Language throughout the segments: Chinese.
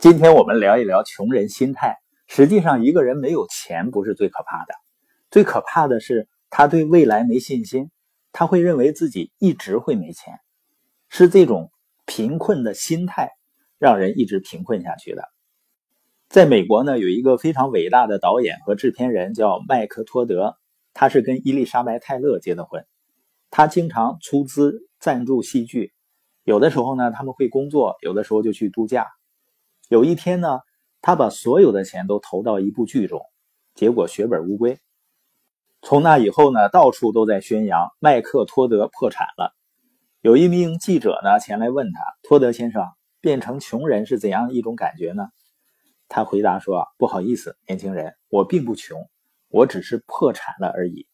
今天我们聊一聊穷人心态。实际上，一个人没有钱不是最可怕的，最可怕的是他对未来没信心，他会认为自己一直会没钱，是这种贫困的心态让人一直贫困下去的。在美国呢，有一个非常伟大的导演和制片人叫麦克托德，他是跟伊丽莎白泰勒结的婚，他经常出资赞助戏剧，有的时候呢他们会工作，有的时候就去度假。有一天呢，他把所有的钱都投到一部剧中，结果血本无归。从那以后呢，到处都在宣扬麦克托德破产了。有一名记者呢前来问他：“托德先生，变成穷人是怎样一种感觉呢？”他回答说：“不好意思，年轻人，我并不穷，我只是破产了而已。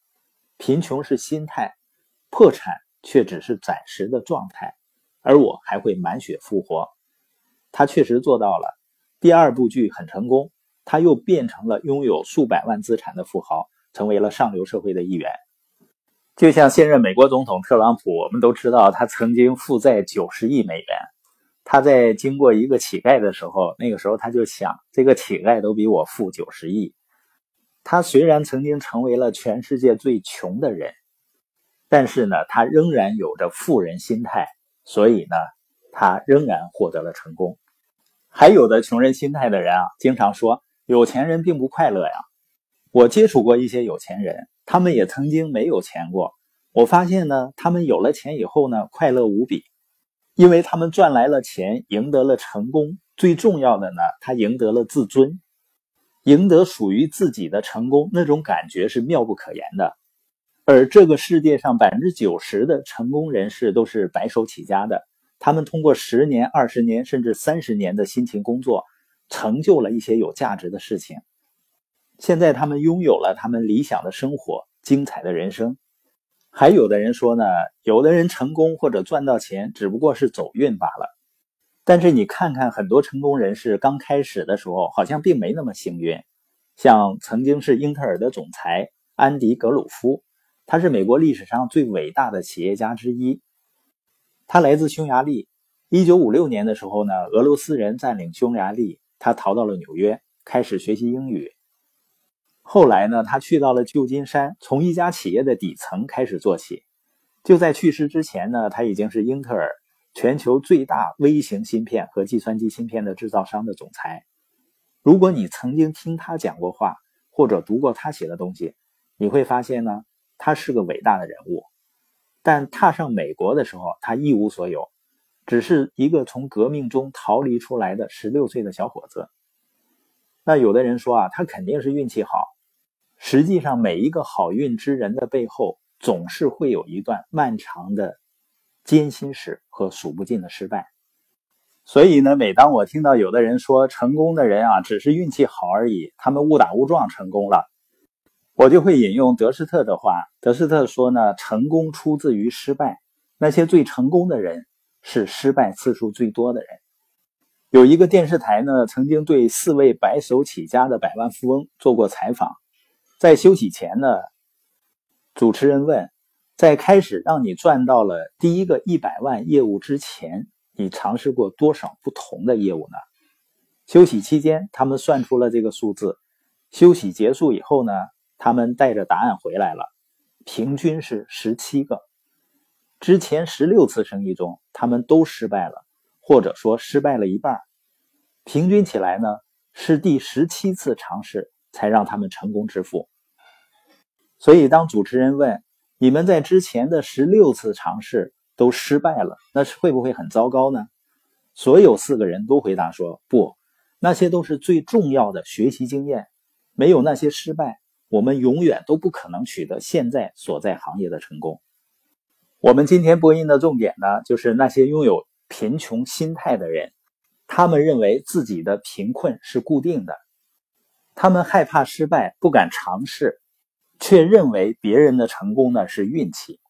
贫穷是心态，破产却只是暂时的状态，而我还会满血复活。”他确实做到了，第二部剧很成功，他又变成了拥有数百万资产的富豪，成为了上流社会的一员。就像现任美国总统特朗普，我们都知道他曾经负债九十亿美元。他在经过一个乞丐的时候，那个时候他就想，这个乞丐都比我富九十亿。他虽然曾经成为了全世界最穷的人，但是呢，他仍然有着富人心态，所以呢，他仍然获得了成功。还有的穷人心态的人啊，经常说有钱人并不快乐呀。我接触过一些有钱人，他们也曾经没有钱过。我发现呢，他们有了钱以后呢，快乐无比，因为他们赚来了钱，赢得了成功。最重要的呢，他赢得了自尊，赢得属于自己的成功，那种感觉是妙不可言的。而这个世界上百分之九十的成功人士都是白手起家的。他们通过十年、二十年甚至三十年的辛勤工作，成就了一些有价值的事情。现在他们拥有了他们理想的生活、精彩的人生。还有的人说呢，有的人成功或者赚到钱，只不过是走运罢了。但是你看看很多成功人士刚开始的时候，好像并没那么幸运。像曾经是英特尔的总裁安迪·格鲁夫，他是美国历史上最伟大的企业家之一。他来自匈牙利。一九五六年的时候呢，俄罗斯人占领匈牙利，他逃到了纽约，开始学习英语。后来呢，他去到了旧金山，从一家企业的底层开始做起。就在去世之前呢，他已经是英特尔全球最大微型芯片和计算机芯片的制造商的总裁。如果你曾经听他讲过话，或者读过他写的东西，你会发现呢，他是个伟大的人物。但踏上美国的时候，他一无所有，只是一个从革命中逃离出来的十六岁的小伙子。那有的人说啊，他肯定是运气好。实际上，每一个好运之人的背后，总是会有一段漫长的艰辛史和数不尽的失败。所以呢，每当我听到有的人说成功的人啊，只是运气好而已，他们误打误撞成功了。我就会引用德斯特的话。德斯特说呢，成功出自于失败。那些最成功的人是失败次数最多的人。有一个电视台呢，曾经对四位白手起家的百万富翁做过采访。在休息前呢，主持人问：在开始让你赚到了第一个一百万业务之前，你尝试过多少不同的业务呢？休息期间，他们算出了这个数字。休息结束以后呢？他们带着答案回来了，平均是十七个。之前十六次生意中，他们都失败了，或者说失败了一半。平均起来呢，是第十七次尝试才让他们成功致富。所以，当主持人问你们在之前的十六次尝试都失败了，那是会不会很糟糕呢？所有四个人都回答说不，那些都是最重要的学习经验，没有那些失败。我们永远都不可能取得现在所在行业的成功。我们今天播音的重点呢，就是那些拥有贫穷心态的人，他们认为自己的贫困是固定的，他们害怕失败，不敢尝试，却认为别人的成功呢是运气。